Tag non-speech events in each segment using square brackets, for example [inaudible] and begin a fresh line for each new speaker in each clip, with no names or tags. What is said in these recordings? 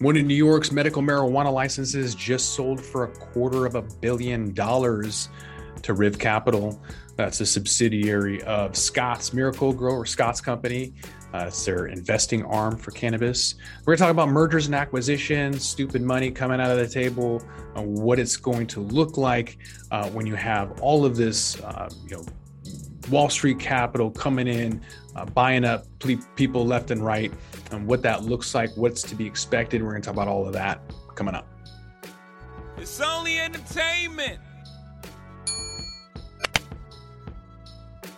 One of New York's medical marijuana licenses just sold for a quarter of a billion dollars to Riv Capital. That's a subsidiary of Scott's Miracle-Gro or Scott's Company. Uh, it's their investing arm for cannabis. We're going to talk about mergers and acquisitions, stupid money coming out of the table, uh, what it's going to look like uh, when you have all of this, uh, you know, Wall Street capital coming in, uh, buying up people left and right, and what that looks like, what's to be expected. We're going to talk about all of that coming up.
It's only entertainment.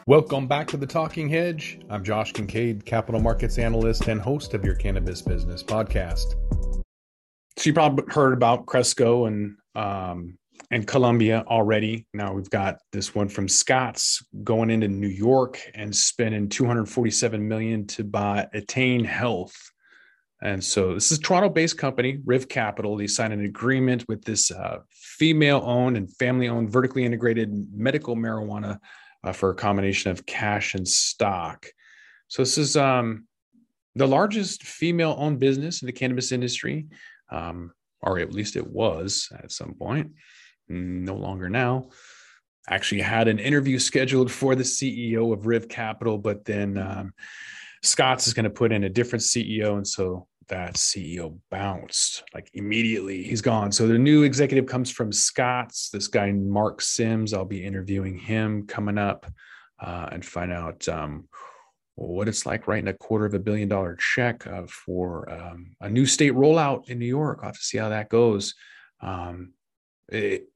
Welcome back to the Talking Hedge. I'm Josh Kincaid, capital markets analyst and host of your cannabis business podcast. So you probably heard about Cresco and um, and Columbia already. Now we've got this one from Scott's going into New York and spending 247 million to buy Etain Health. And so this is a Toronto-based company, Riv Capital. They signed an agreement with this uh, female-owned and family-owned, vertically integrated medical marijuana uh, for a combination of cash and stock. So this is um, the largest female-owned business in the cannabis industry, um, or at least it was at some point no longer now. Actually, had an interview scheduled for the CEO of Riv Capital, but then um, Scott's is going to put in a different CEO, and so that CEO bounced like immediately. He's gone. So the new executive comes from Scott's. This guy Mark Sims. I'll be interviewing him coming up uh, and find out um, what it's like writing a quarter of a billion dollar check uh, for um, a new state rollout in New York. I'll have to see how that goes. Um, it,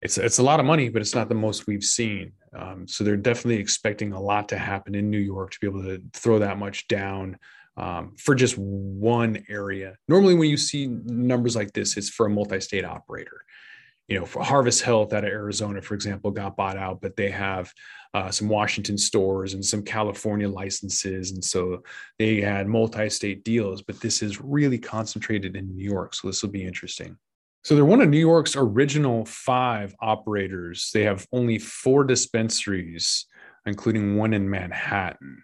it's it's a lot of money, but it's not the most we've seen. Um, so they're definitely expecting a lot to happen in New York to be able to throw that much down um, for just one area. Normally, when you see numbers like this, it's for a multi-state operator. You know, for Harvest Health out of Arizona, for example, got bought out, but they have uh, some Washington stores and some California licenses, and so they had multi-state deals. But this is really concentrated in New York, so this will be interesting. So they're one of New York's original five operators. They have only four dispensaries, including one in Manhattan.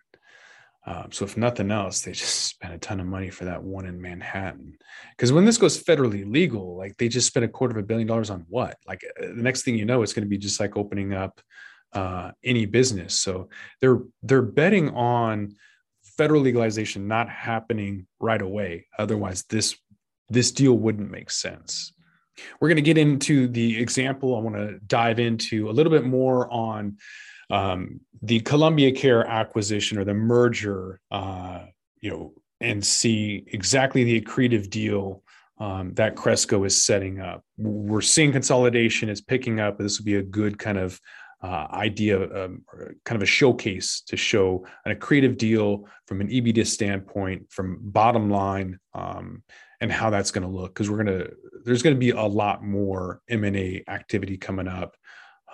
Um, so if nothing else, they just [laughs] spent a ton of money for that one in Manhattan. Because when this goes federally legal, like they just spent a quarter of a billion dollars on what? Like uh, the next thing you know, it's going to be just like opening up uh, any business. So they're they're betting on federal legalization not happening right away. Otherwise, this this deal wouldn't make sense. We're going to get into the example. I want to dive into a little bit more on um, the Columbia Care acquisition or the merger, uh, you know, and see exactly the accretive deal um, that Cresco is setting up. We're seeing consolidation is picking up. This will be a good kind of uh, idea, um, kind of a showcase to show an accretive deal from an EBITDA standpoint, from bottom line, um, and how that's going to look because we're going to there's going to be a lot more m&a activity coming up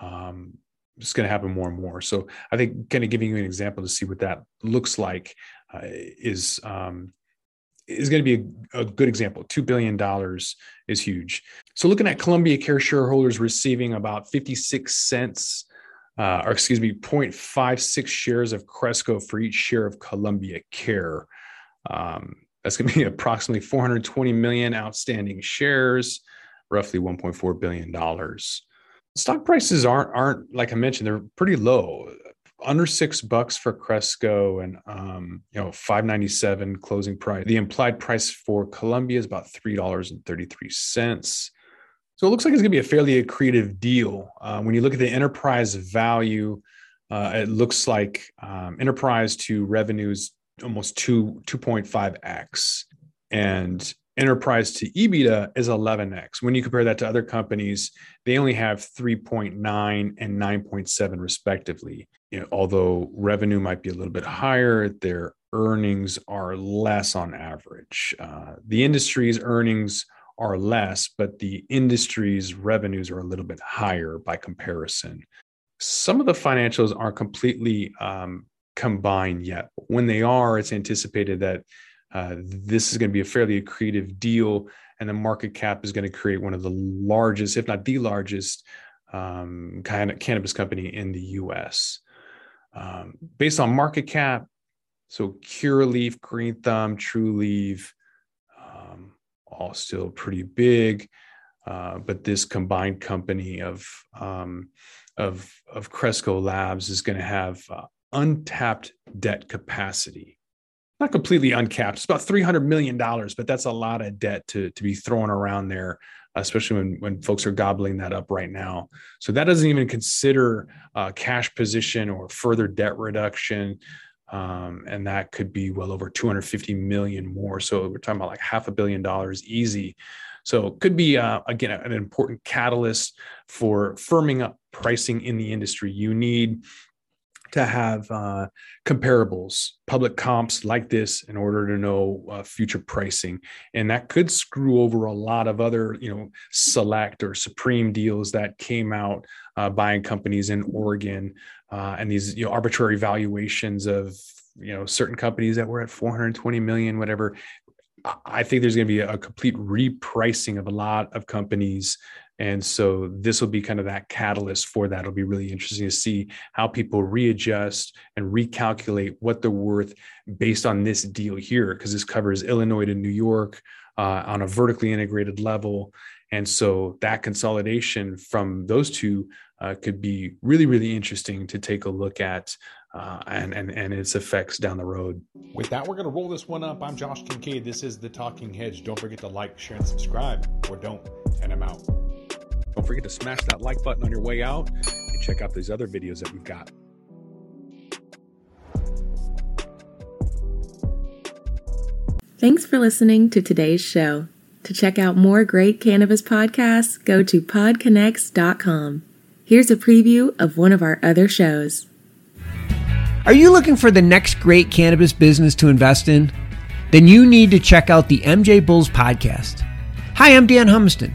um, it's going to happen more and more so i think kind of giving you an example to see what that looks like uh, is um, is going to be a, a, good example. $2 billion is huge. So, looking at Columbia Care shareholders receiving about 56 cents, uh, or excuse me, 0.56 shares of Cresco for each share of Columbia Care. Um, that's going [laughs] to be approximately 420 million outstanding shares, roughly 1.4 billion dollars. Stock prices aren't aren't like I mentioned, they're pretty low, under six bucks for Cresco, and um, you know 597 closing price. The implied price for Columbia is about three dollars and 33 cents. So it looks like it's going to be a fairly accretive deal. Uh, when you look at the enterprise value, uh, it looks like um, enterprise to revenues almost two 2.5x and enterprise to ebitda is 11x when you compare that to other companies they only have 3.9 and 9.7 respectively. You know, although revenue might be a little bit higher their earnings are less on average. Uh, the industry's earnings are less but the industry's revenues are a little bit higher by comparison some of the financials aren't completely um, combine yet. When they are, it's anticipated that uh, this is going to be a fairly accretive deal, and the market cap is going to create one of the largest, if not the largest, um, kind of cannabis company in the U.S. Um, based on market cap, so Curaleaf, Green Thumb, Trulieve, um, all still pretty big. Uh, but this combined company of um, of of Cresco Labs is going to have uh, untapped debt capacity. Not completely uncapped. It's about three hundred million dollars, but that's a lot of debt to to be thrown around there, especially when when folks are gobbling that up right now. So that doesn't even consider uh, cash position or further debt reduction. Um, and that could be well over 250 million more. So we're talking about like half a billion dollars easy. So it could be uh, again an important catalyst for firming up pricing in the industry. You need to have uh, comparables, public comps like this in order to know uh, future pricing. And that could screw over a lot of other, you know, select or supreme deals that came out uh, buying companies in Oregon uh, and these, you know, arbitrary valuations of, you know, certain companies that were at 420 million, whatever. I think there's going to be a complete repricing of a lot of companies. And so this will be kind of that catalyst for that. It'll be really interesting to see how people readjust and recalculate what they're worth based on this deal here, because this covers Illinois to New York uh, on a vertically integrated level. And so that consolidation from those two uh, could be really, really interesting to take a look at uh, and, and, and its effects down the road.
With that, we're going to roll this one up. I'm Josh Kincaid. This is The Talking Hedge. Don't forget to like, share, and subscribe, or don't, and I'm out.
Don't forget to smash that like button on your way out and check out these other videos that we've got.
Thanks for listening to today's show. To check out more great cannabis podcasts, go to podconx.com. Here's a preview of one of our other shows.
Are you looking for the next great cannabis business to invest in? Then you need to check out the MJ Bulls podcast. Hi, I'm Dan Humiston.